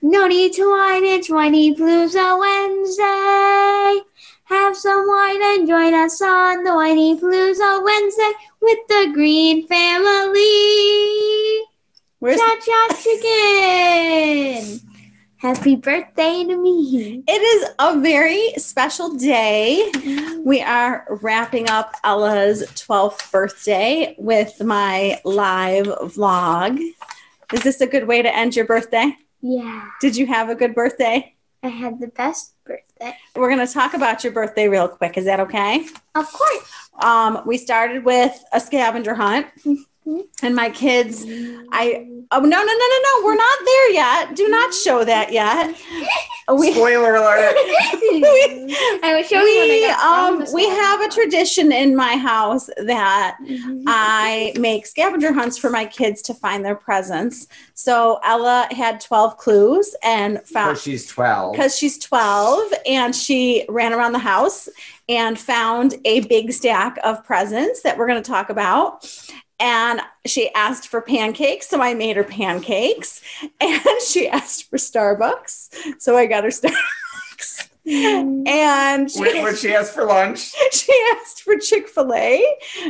No need to whine, it's Whinypaluza Wednesday. Have some wine and join us on the Whinypaluza Wednesday with the Greene family. Where's Cha cha chicken. Happy birthday to me. it is a very special day. We are wrapping up Ella's 12th birthday with my live vlog. Is this a good way to end your birthday? Yeah, Did you have a good birthday? I had the best birthday. We're going to talk about your birthday real quick. Is that okay? Of course. Um, we started with a scavenger hunt, and my kids, I oh no no no no no, we're not there yet. Do not show that yet. We Spoiler alert. I was showing we I got from um we have a tradition in my house that Mhm. I make scavenger hunts for my kids to find their presents. So Ella had 12 clues and found Because she's 12. because she's 12 and she ran around the house and found a big stack of presents that we're going to talk about. And she asked for pancakes, so I made her pancakes. And she asked for Starbucks, so I got her Starbucks. And she, What what she asked for lunch? she asked for Chick fil A,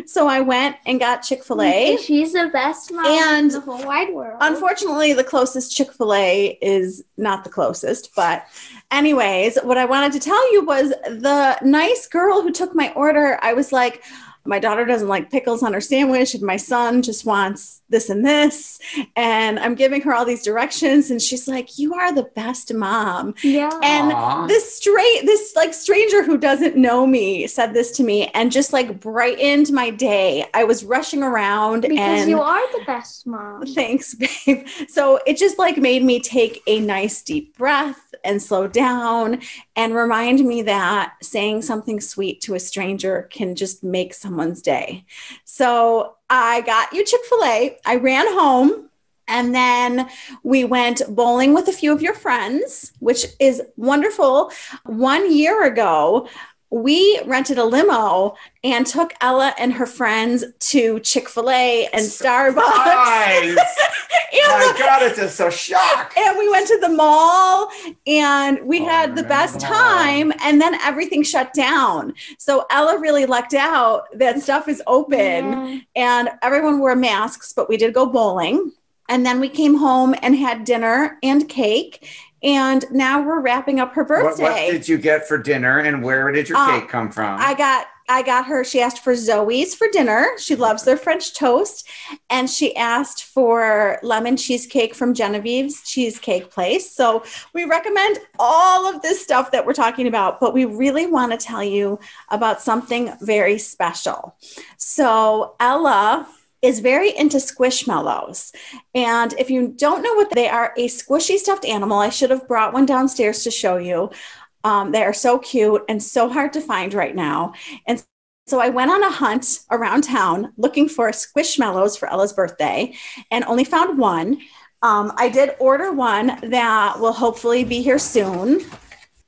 so I went and got Chick fil A. She's the best mom And in the whole wide world. Unfortunately, the closest Chick fil A is not the closest. But, anyways, what I wanted to tell you was the nice girl who took my order, I was like, my daughter doesn't like pickles on her sandwich, and my son just wants this and this. And I'm giving her all these directions, and she's like, You are the best mom. yeah. And Aw. this straight, this like stranger who doesn't know me said this to me and just like brightened my day. I was rushing around because and you are the best mom. Thanks, babe. So it just like made me take a nice deep breath and slow down and remind me that saying something sweet to a stranger can just make someone's day. So I got you Chick fil A. I ran home. And then we went bowling with a few of your friends, which is wonderful. One year ago, we rented a limo and took Ella and her friends to Chick fil A and Starbucks. Guys, And my the- God, it's just a shock. and we went to the mall and we Oh, had the I best remember the mall. time and then everything shut down so ella really lucked out that stuff is open Yeah. and everyone wore masks but we did go bowling and then we came home and had dinner and cake and now we're wrapping up her What, birthday what did you get for dinner and where did your Uh, cake come from? I got I got her. She asked for Zoe's for dinner. She loves their French toast, and she asked for lemon cheesecake from Genevieve's Cheesecake Place. So we recommend all of this stuff that we're talking about, but we really want to tell you about something very special. So Ella is very into squishmallows. And if you don't know what they are, a squishy stuffed animal. I should have brought one downstairs to show you. Um, they are so cute and so hard to find right now. And so I went on a hunt around town looking for squishmallows for Ella's birthday and only found one. Um, I did order one that will hopefully be here soon.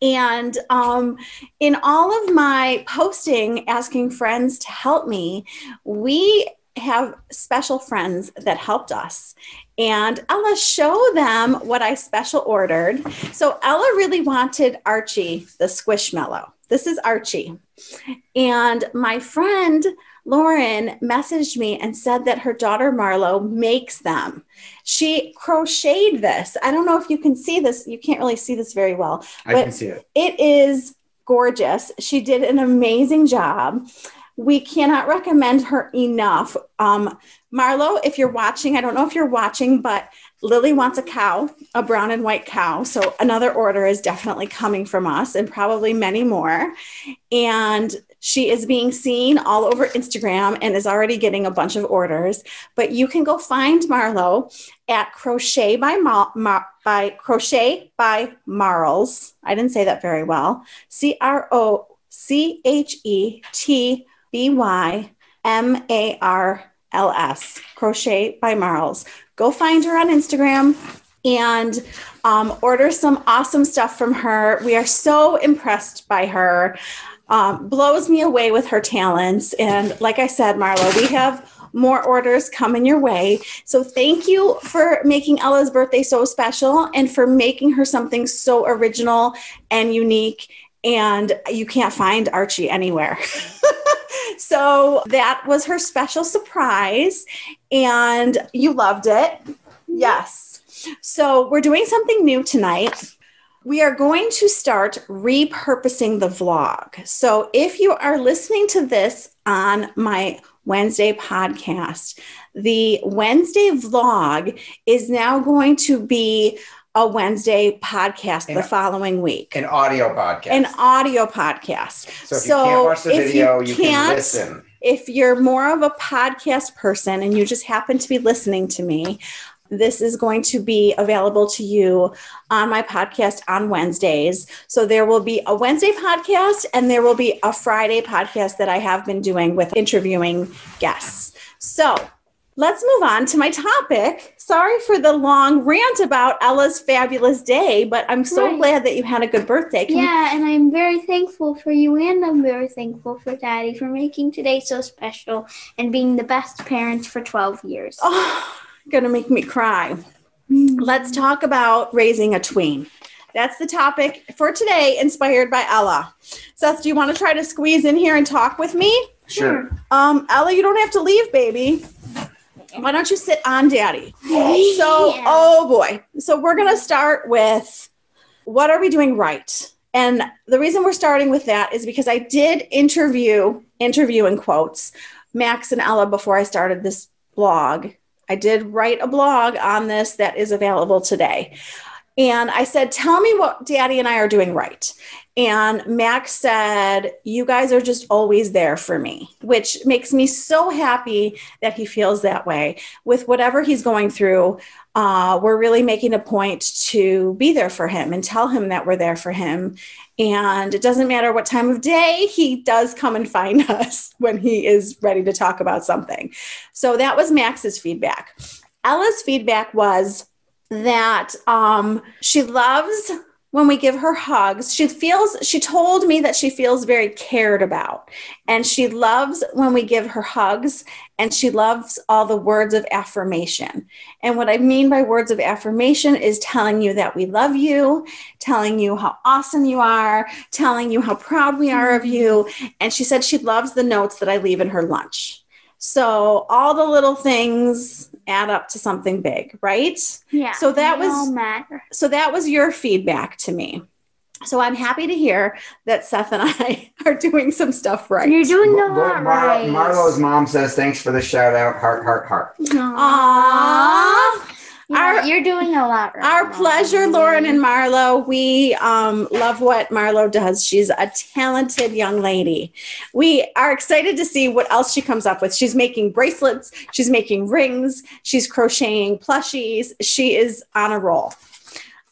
And um, in all of my posting, asking friends to help me, we have special friends that helped us. And Ella, show them what I special ordered. So Ella really wanted Archie, the squishmallow. This is Archie. And my friend Lauren messaged me and said that her daughter Marlo makes them. She crocheted this. I don't know if you can see this. You can't really see this very well. I but can see it. It is gorgeous. She did an amazing job. We cannot recommend her enough. Um, Marlo, if you're watching, I don't know if you're watching, but Lily wants a cow, a brown and white cow. So another order is definitely coming from us and probably many more. And she is being seen all over Instagram and is already getting a bunch of orders. But you can go find Marlo at Crochet by Ma- Ma- by Crochet by Marls. I didn't say that very well. C R O C H E T B Y M A R L S. Crochet by Marls. Go find her on Instagram and um, order some awesome stuff from her. We are so impressed by her. Um, blows me away with her talents. And like I said, Marlo, we have more orders coming your way. So thank you for making Ella's birthday so special and for making her something so original and unique. And you can't find Archie anywhere. so that was her special surprise. And you loved it. Mm-hmm. Yes. So we're doing something new tonight. We are going to start repurposing the vlog. So if you are listening to this on my Wednesday podcast, the Wednesday vlog is now going to be a Wednesday podcast the following week. An audio podcast. An audio podcast. so if you can't watch the video, you, can can't- listen. if you're more of a podcast person and you just happen to be listening to me, this is going to be available to you on my podcast on Wednesdays. So there will be a Wednesday podcast and there will be a Friday podcast that I have been doing with interviewing guests. So let's move on to my topic. Sorry for the long rant about Ella's fabulous day, but I'm so Right. glad that you had a good birthday. Can you- Yeah, and I'm very thankful for you, and I'm very thankful for Daddy for making today so special and being the best parents for 12 years. Oh, gonna make me cry. Let's talk about raising a tween. That's the topic for today, inspired by Ella. Seth, do you want to try to squeeze in here and talk with me? Sure. Um, Ella, you don't have to leave, baby. Why don't you sit on daddy? So, Yeah. oh boy. So, we're going to start with what are we doing right? And the reason we're starting with that is because I did interview, interview in quotes, Max and Ella before I started this blog. I did write a blog on this that is available today. And I said, Tell me what daddy and I are doing right. And Max said, You guys are just always there for me, which makes me so happy that he feels that way. With whatever he's going through, uh, we're really making a point to be there for him and tell him that we're there for him. And it doesn't matter what time of day, he does come and find us when he is ready to talk about something. So that was Max's feedback. Ella's feedback was that um, she loves when we give her hugs. She feels, she told me that she feels very cared about. And she loves when we give her hugs. And she loves all the words of affirmation. And what I mean by words of affirmation is telling you that we love you, telling you how awesome you are, telling you how proud we are of you. And she said she loves the notes that I leave in her lunch. So all the little things add up to something big, right? Yeah. So that was- matter. So that was your feedback to me. So I'm happy to hear that Seth and I are doing some stuff right. You're doing a Mar- lot Mar- right. Marlo's mom says thanks for the shout out. Heart, heart, heart. Aww. Yeah, Our- you're doing a lot right. Our Mom. pleasure, Lauren and Marlo. We um, love what Marlo does. She's a talented young lady. We are excited to see what else she comes up with. She's making bracelets, she's making rings, she's crocheting plushies. She is on a roll,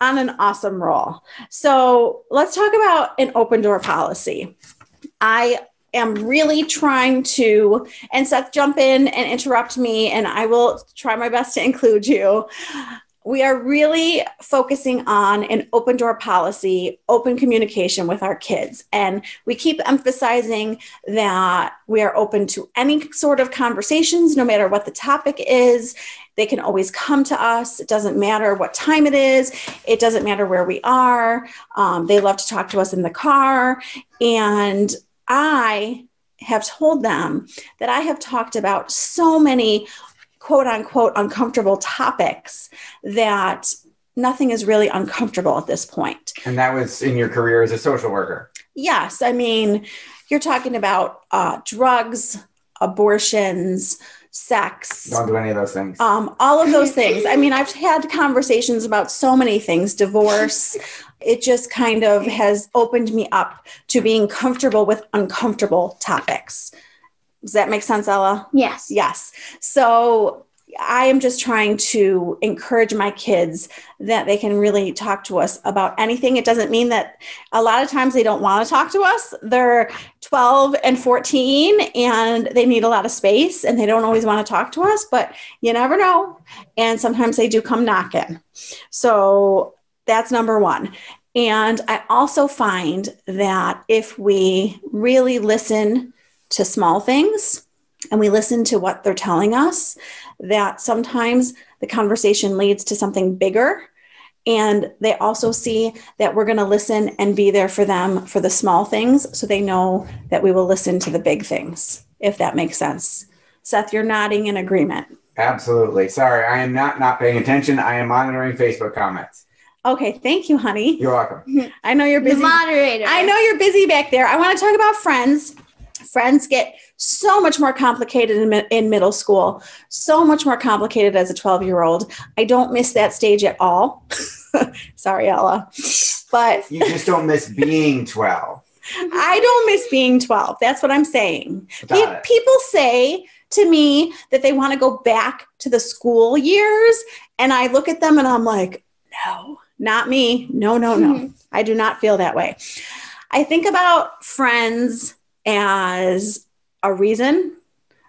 on an awesome roll. So let's talk about an open door policy. I am really trying to, and Seth, jump in and interrupt me, and I will try my best to include you. we are really focusing on an open door policy, open communication with our kids. And we keep emphasizing that we are open to any sort of conversations, no matter what the topic is. They can always come to us. It doesn't matter what time it is, it doesn't matter where we are. Um, they love to talk to us in the car. And I have told them that I have talked about so many quote unquote uncomfortable topics that nothing is really uncomfortable at this point. And that was in your career as a social worker. Yes, I mean, you're talking about uh, drugs, abortions, sex, Don't do any of those things. um, all of those things. I mean, I've had conversations about so many things, divorce. It just kind of has opened me up to being comfortable with uncomfortable topics. Does that make sense, Ella? Yes. Yes. So I am just trying to encourage my kids that they can really talk to us about anything. It doesn't mean that a lot of times they don't want to talk to us. They're 12 and 14 and they need a lot of space and they don't always want to talk to us, but you never know. And sometimes they do come knocking. So that's number one. And I also find that if we really listen to small things and we listen to what they're telling us, that sometimes the conversation leads to something bigger. And they also see that we're going to listen and be there for them for the small things so they know that we will listen to the big things, if that makes sense. Seth, you're nodding in agreement. Absolutely. Sorry, I am not not paying attention. I am monitoring Facebook comments. Okay, thank you, honey. You're welcome. I know you're busy. The busy. moderator. I know you're busy back there. I want to talk about friends. Friends get so much more complicated in, in middle school, so much more complicated as a 12 year old. I don't miss that stage at all. Sorry, Ella. But You just don't miss being 12. I don't miss being 12. That's what I'm saying. Pe- people say to me that they want to go back to the school years. And I look at them and I'm like, no, not me. No, no, no. I do not feel that way. I think about friends as a reason,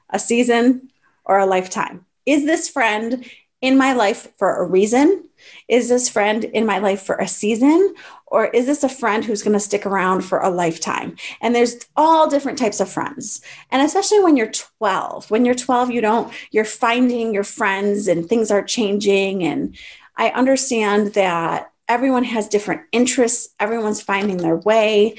a season, or a lifetime. Is this friend in my life for a reason? Is this friend in my life for a season? Or is this a friend who's going to stick around for a lifetime? And there's all different types of friends. And especially when you're 12, when you're 12, you don't, you're finding your friends and things are changing. And I understand that everyone has different interests, everyone's finding their way.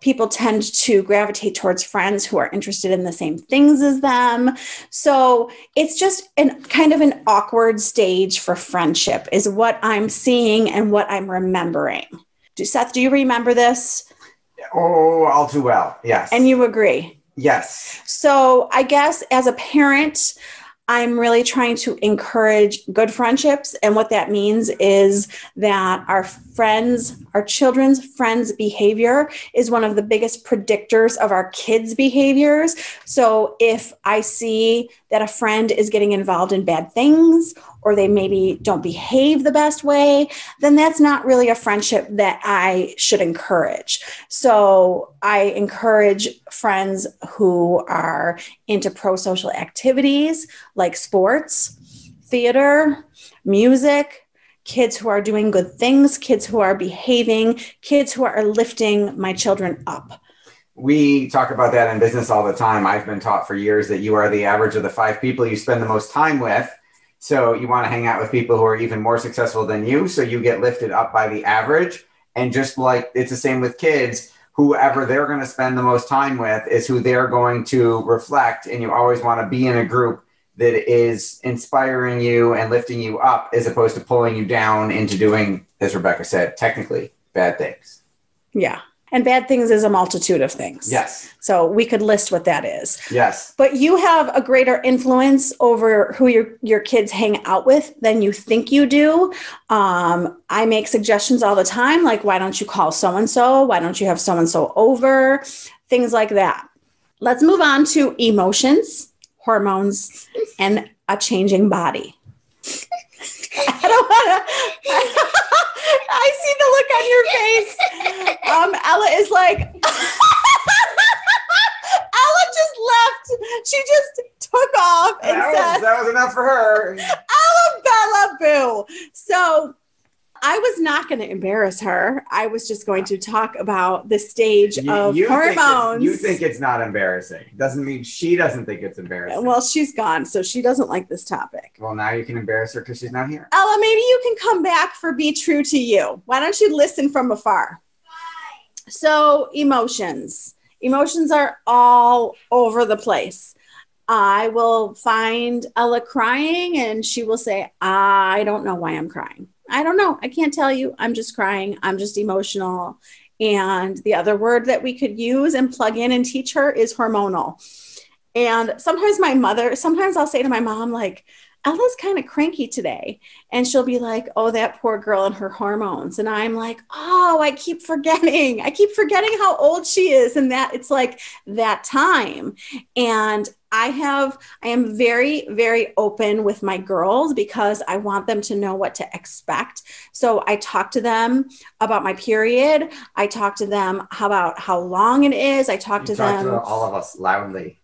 People tend to gravitate towards friends who are interested in the same things as them. So it's just an kind of an awkward stage for friendship, is what I'm seeing and what I'm remembering. Do, Seth, do you remember this? Oh, all too well. Yes. And you agree? yes. So I guess as a parent, I'm really trying to encourage good friendships. And what that means is that our friends, our children's friends' behavior is one of the biggest predictors of our kids' behaviors. So if I see that a friend is getting involved in bad things or they maybe don't behave the best way, then that's not really a friendship that I should encourage. So I encourage friends who are into pro social activities like sports, theater, music, kids who are doing good things, kids who are behaving, kids who are lifting my children up. We talk about that in business all the time. I've been taught for years that you are the average of the five people you spend the most time with. So you want to hang out with people who are even more successful than you. So you get lifted up by the average. And just like it's the same with kids, whoever they're going to spend the most time with is who they're going to reflect. And you always want to be in a group that is inspiring you and lifting you up as opposed to pulling you down into doing, as Rebecca said, technically bad things. Yeah. And bad things is a multitude of things. Yes. So we could list what that is. Yes. But you have a greater influence over who your, your kids hang out with than you think you do. Um, I make suggestions all the time, like, why don't you call so and so? Why don't you have so and so over? Things like that. Let's move on to emotions, hormones, and a changing body. I don't want to. I see the look on your face. Ella is like, Ella just left. She just took off and That was, that was enough for her. Ella love Boo. So I was not going to embarrass her. I was just going to talk about the stage You, of you think hormones. it's- you think it's not embarrassing. Doesn't mean she doesn't think it's embarrassing. well, she's gone, so she doesn't like this topic. well, now you can embarrass her because she's not here. Ella, maybe you can come back for Be True to You. Why don't you listen from afar? So, emotions. Emotions are all over the place. I will find Ella crying and she will say, I don't know why I'm crying. I don't know. I can't tell you. I'm just crying. I'm just emotional. And the other word that we could use and plug in and teach her is hormonal. And sometimes my mother, sometimes I'll say to my mom, like, Ella's kind of cranky today. And she'll be like, oh, that poor girl and her hormones. And I'm like, oh, I keep forgetting. I keep forgetting how old she is and that it's like that time. And I have, I am very, very open with my girls because I want them to know what to expect. So I talk to them about my period. I talk to them about how long it is. I talk You to talk them. to all of us loudly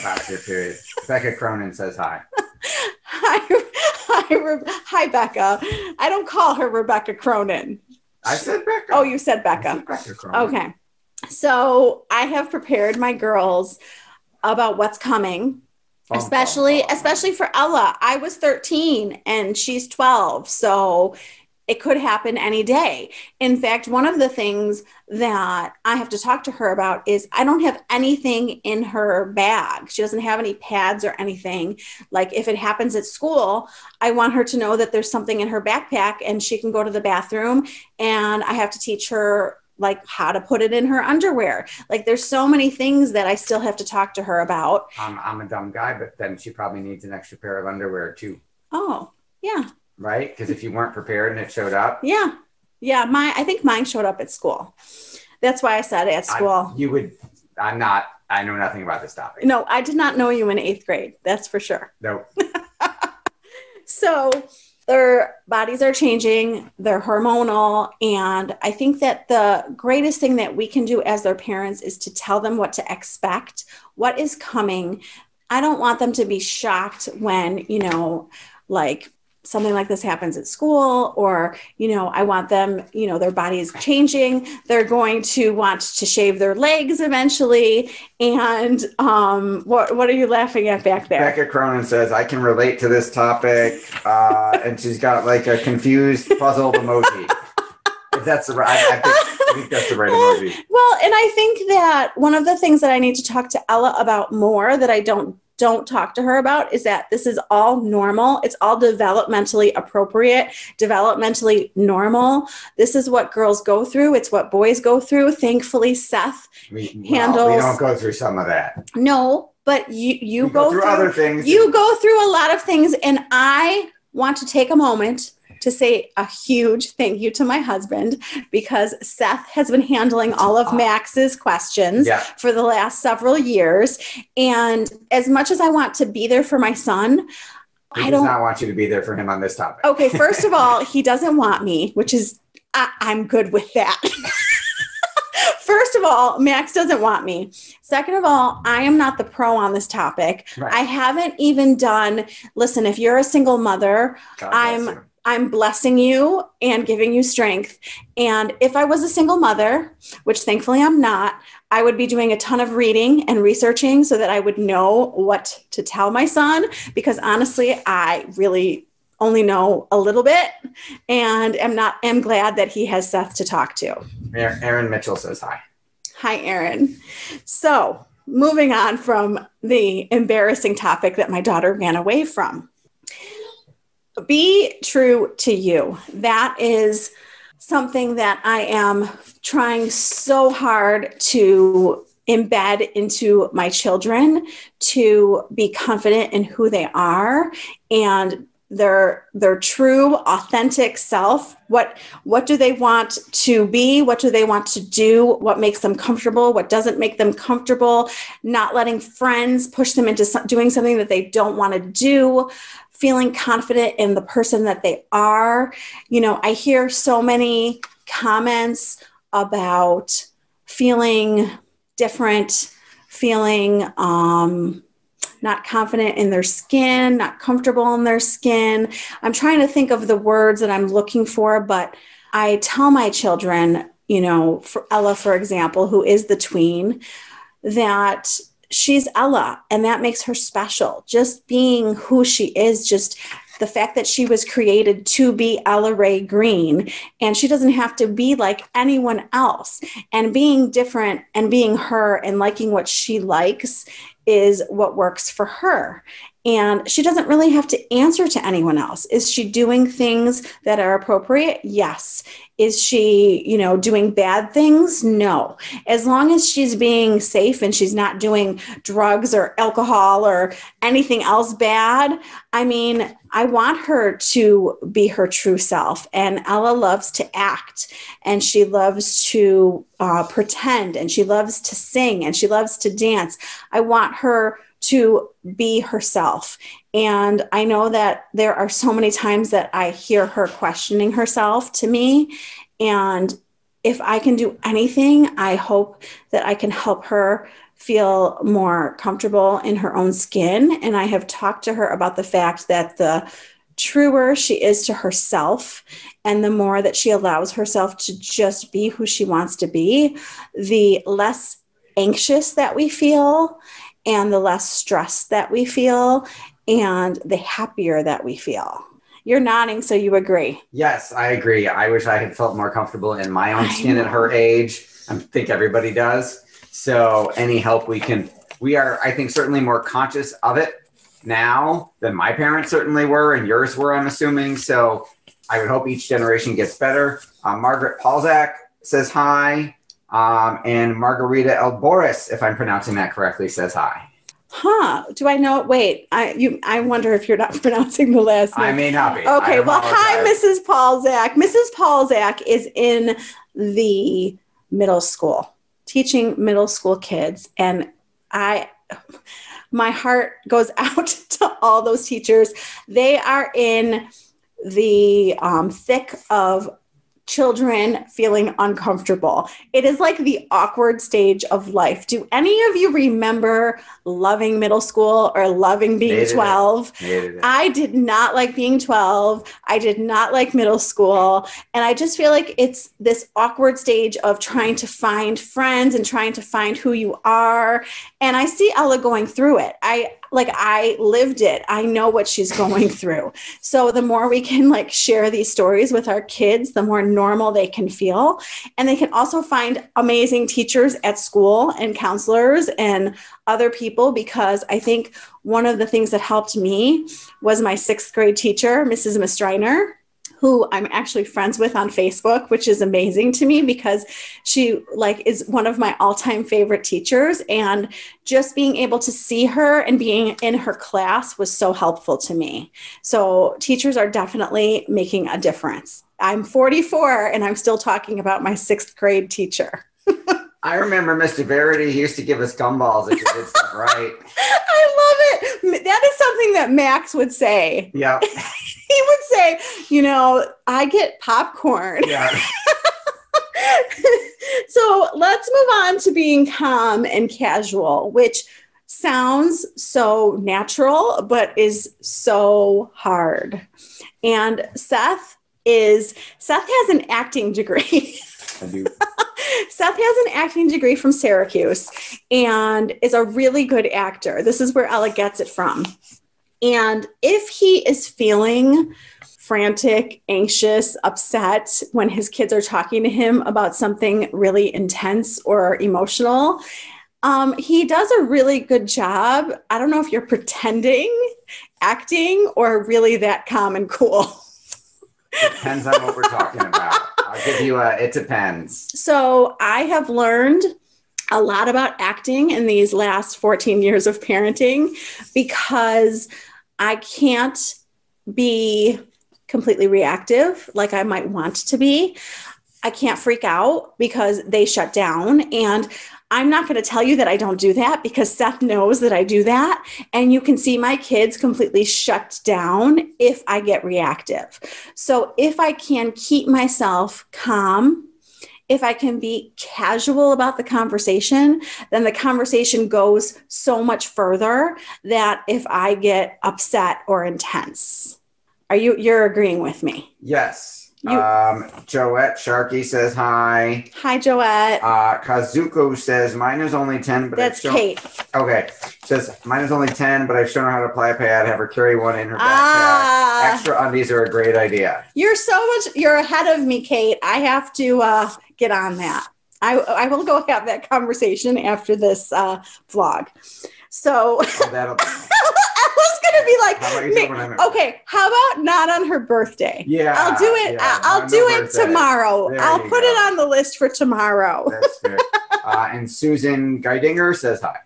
about your period. Becca Cronin says hi. Hi, hi, Re- hi, Becca. I don't call her Rebecca Cronin. I said Becca. Oh, you said Becca. said Becca. Okay. So I have prepared my girls about what's coming, especially especially for Ella. I was 13 and she's 12. So it could happen any day. In fact, one of the things that I have to talk to her about is I don't have anything in her bag. She doesn't have any pads or anything. Like if it happens at school, I want her to know that there's something in her backpack and she can go to the bathroom and I have to teach her like how to put it in her underwear. Like there's so many things that I still have to talk to her about. I'm, I'm a dumb guy, but then she probably needs an extra pair of underwear too, Oh, yeah. Right? Because if you weren't prepared and it showed up, Yeah. Yeah, my I think mine showed up at school. That's why I said at I- school. you would. I'm not. I know nothing about this topic. no, I did not know you in eighth grade. That's for sure. Nope. So their bodies are changing, they're hormonal. And I think that the greatest thing that we can do as their parents is to tell them what to expect, what is coming. I don't want them to be shocked when, you know, like something like this happens at school or you know i want them you know their body is changing they're going to want to shave their legs eventually and um what what are you laughing at back there Becca Cronin says I can relate to this topic, uh, and she's got like a confused, puzzled emoji. If that's the right, I think, I think that's the right emoji. Well, and I think that one of the things that I need to talk to Ella about more that I don't don't talk to her about is that this is all normal. It's all developmentally appropriate, developmentally normal. This is what girls go through. It's what boys go through. Thankfully, Seth, We, well, we Handles- don't go through some of that. no, but you you we go, through, through, other things. you go through a lot of things and I want to take a moment to say a huge thank you to my husband because Seth has been handling all of Max's questions yeah, for the last several years. And as much as I want to be there for my son, he I does don't. not want you to be there for him on this topic. Okay, first of all, he doesn't want me, which is, I, I'm good with that. First of all, Max doesn't want me. Second of all, I am not the pro on this topic. Right. I haven't even done, listen, if you're a single mother, God I'm-. I'm blessing you and giving you strength. And if I was a single mother, which thankfully I'm not, I would be doing a ton of reading and researching so that I would know what to tell my son. Because honestly, I really only know a little bit and am not am glad that he has Seth to talk to. Aaron Aaron Mitchell says hi. Hi, Aaron. So moving on from the embarrassing topic that my daughter ran away from. Be true to you. That is something that I am trying so hard to embed into my children to be confident in who they are and their their true authentic self. What what do they want to be? What do they want to do? What makes them comfortable? What doesn't make them comfortable? Not letting friends push them into doing something that they don't want to do feeling confident in the person that they are you know i hear so many comments about feeling different feeling um not confident in their skin, not comfortable in their skin. I'm trying to think of the words that I'm looking for, but I tell my children, you know, for Ella, for example, who is the tween, that she's Ella and that makes her special. Just being who she is, just the fact that she was created to be Ella Rae Greene and she doesn't have to be like anyone else. And being different and being her and liking what she likes is what works for her. And she doesn't really have to answer to anyone else. Is she doing things that are appropriate? Yes. Is she, you know, doing bad things? No. As long as she's being safe and she's not doing drugs or alcohol or anything else bad, I mean, I want her to be her true self. And Ella loves to act and she loves to uh, pretend and she loves to sing and she loves to dance. I want her to be herself. And I know that there are so many times that I hear her questioning herself to me. And if I can do anything, I hope that I can help her feel more comfortable in her own skin. And I have talked to her about the fact that the truer she is to herself and the more that she allows herself to just be who she wants to be, the less anxious that we feel and the less stress that we feel and the happier that we feel. You're nodding, so you agree. Yes, I agree. I wish I had felt more comfortable in my own skin at her age. I think everybody does. So, any help we can, we are, I think, certainly more conscious of it now than my parents certainly were, and yours were, I'm assuming. So, I would hope each generation gets better. Uh, Margaret Paulzak says hi. Um, and Margarita Elboris, if I'm pronouncing that correctly, says hi. Huh? Do I know? Wait, I you. I wonder if you're not pronouncing the last name. I may not be. Okay. Well, hi, Mrs. Paulzak. Mrs. Paulzak is in the middle school, teaching middle school kids, and I. My heart goes out to all those teachers. They are in the um, thick of children feeling uncomfortable. It is like the awkward stage of life. Do any of you remember loving middle school or loving being Hated 12? I did not like being 12. I did not like middle school. And I just feel like it's this awkward stage of trying to find friends and trying to find who you are. And I see Ella going through it. I like I lived it. I know what she's going through. So the more we can like share these stories with our kids, the more normal they can feel. And they can also find amazing teachers at school and counselors and other people because I think one of the things that helped me was my 6th grade teacher, Mrs. Mistriner who I'm actually friends with on Facebook, which is amazing to me because she like is one of my all-time favorite teachers and just being able to see her and being in her class was so helpful to me. So teachers are definitely making a difference. I'm 44 and I'm still talking about my 6th grade teacher. I remember Mr. Verity. He used to give us gumballs if you did stuff right. I love it. That is something that Max would say. Yeah. he would say, you know, I get popcorn. Yeah. so let's move on to being calm and casual, which sounds so natural, but is so hard. And Seth is, Seth has an acting degree. I do. Seth has an acting degree from Syracuse and is a really good actor. This is where Ella gets it from. And if he is feeling frantic, anxious, upset when his kids are talking to him about something really intense or emotional, um, he does a really good job. I don't know if you're pretending, acting, or really that calm and cool. Depends on what we're talking about. I'll give you a, it depends. So I have learned a lot about acting in these last 14 years of parenting because I can't be completely reactive like I might want to be. I can't freak out because they shut down. And I'm not going to tell you that I don't do that because Seth knows that I do that. And you can see my kids completely shut down if I get reactive. So if I can keep myself calm if I can be casual about the conversation, then the conversation goes so much further that if I get upset or intense. Are you you're agreeing with me? Yes. You- um, Joette Sharkey says hi. Hi Joette. Uh, Kazuko says mine is only 10, but That's I've shown- Kate. Okay. Says mine is only 10, but I've shown her how to apply a pad, have her carry one in her backpack. Ah. Extra undies are a great idea. You're so much you're ahead of me, Kate. I have to uh, get on that. I I will go have that conversation after this uh, vlog. So Oh, that'll, gonna be like, How "Ma- do it when I'm- okay, how about not on her birthday? yeah. I'll do it. yeah, I- I'll do it birthday. tomorrow. There I'll put go. it on the list for tomorrow. That's fair. uh, and Susan Geidinger says hi.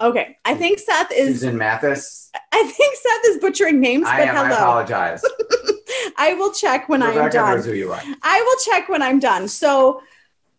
Okay, I think Seth is. Susan Mathis. I think Seth is butchering names, I but am. I apologize. I will check when I'm Rebecca done. knows who you are. I will check when I'm done. So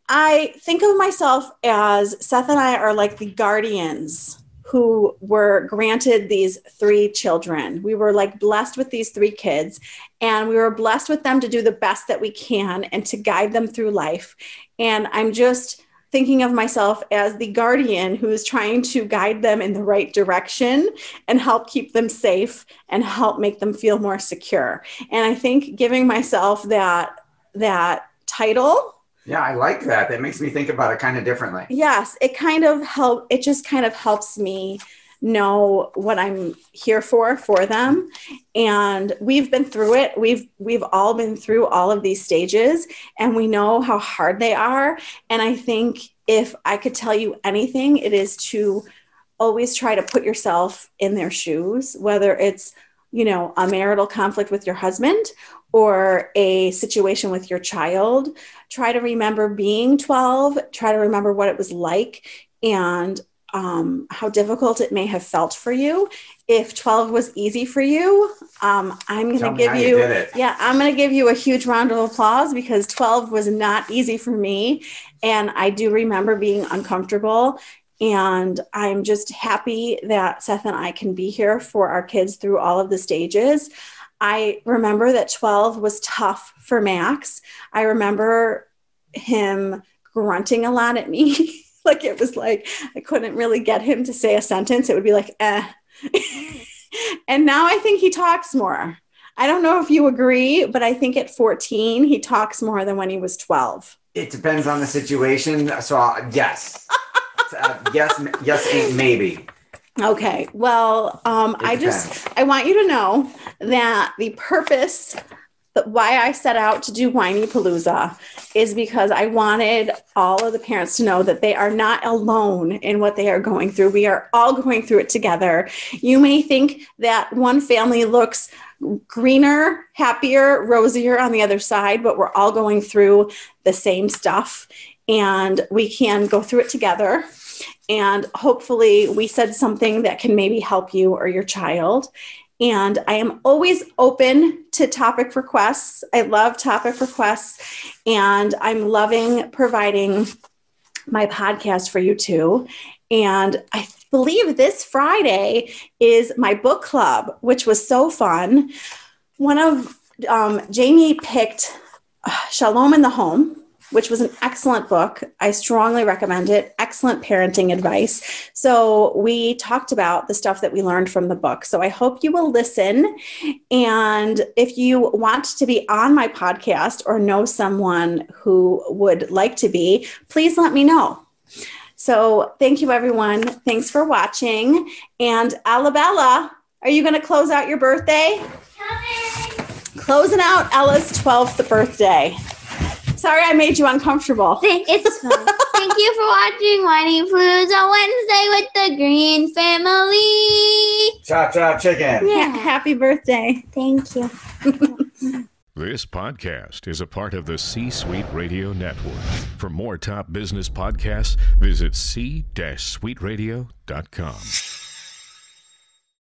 I think of myself as Seth and I are like the guardians who were granted these three children. We were like blessed with these three kids, and we were blessed with them to do the best that we can and to guide them through life. And I'm just thinking of myself as the guardian who is trying to guide them in the right direction and help keep them safe and help make them feel more secure. And I think giving myself that that title Yeah, I like that. That makes me think about it kind of differently. yes it kind of help it just kind of helps me know what i'm here for for them and we've been through it we've we've all been through all of these stages and we know how hard they are and i think if i could tell you anything it is to always try to put yourself in their shoes whether it's you know a marital conflict with your husband or a situation with your child. Try to remember being 12 try to remember what it was like and um, how difficult it may have felt for you. If 12 was easy for you um, i'm going to give how you yeah i'm going to give you a huge round of applause because 12 was not easy for me. And i do remember being uncomfortable and i'm just happy that seth and i can be here for our kids through all of the stages I remember that 12 was tough for Max. I remember him grunting a lot at me. like it was like I couldn't really get him to say a sentence. It would be like, eh. and now I think he talks more. I don't know if you agree, but I think at 14, he talks more than when he was 12. It depends on the situation. So uh, yes, uh, yes, yes, maybe. Okay. Well, um, I just I want you to know that the purpose that why I set out to do Whinypaluza is because I wanted all of the parents to know that they are not alone in what they are going through. We are all going through it together. You may think that one family looks greener, happier, rosier on the other side, but we're all going through the same stuff and we can go through it together. And hopefully, we said something that can maybe help you or your child. And I am always open to topic requests. I love topic requests, and I'm loving providing my podcast for you too. And I believe this Friday is my book club, which was so fun. One of um, Jamie picked uh, Shalom in the Home, which was an excellent book. I strongly recommend it. Excellent parenting advice. So, we talked about the stuff that we learned from the book. So, I hope you will listen. And if you want to be on my podcast or know someone who would like to be, please let me know. So, thank you, everyone. Thanks for watching. And Alabella, are you going to close out your birthday? Closing out Ella's 12th birthday. Sorry I made you uncomfortable. It's fun. Thank you for watching Whiny on Wednesday with the Greene Family. Cha cha chicken. Ha- happy birthday. Thank you. This podcast is a part of the C Suite Radio Network. For more top business podcasts, visit c-suiteradio.com.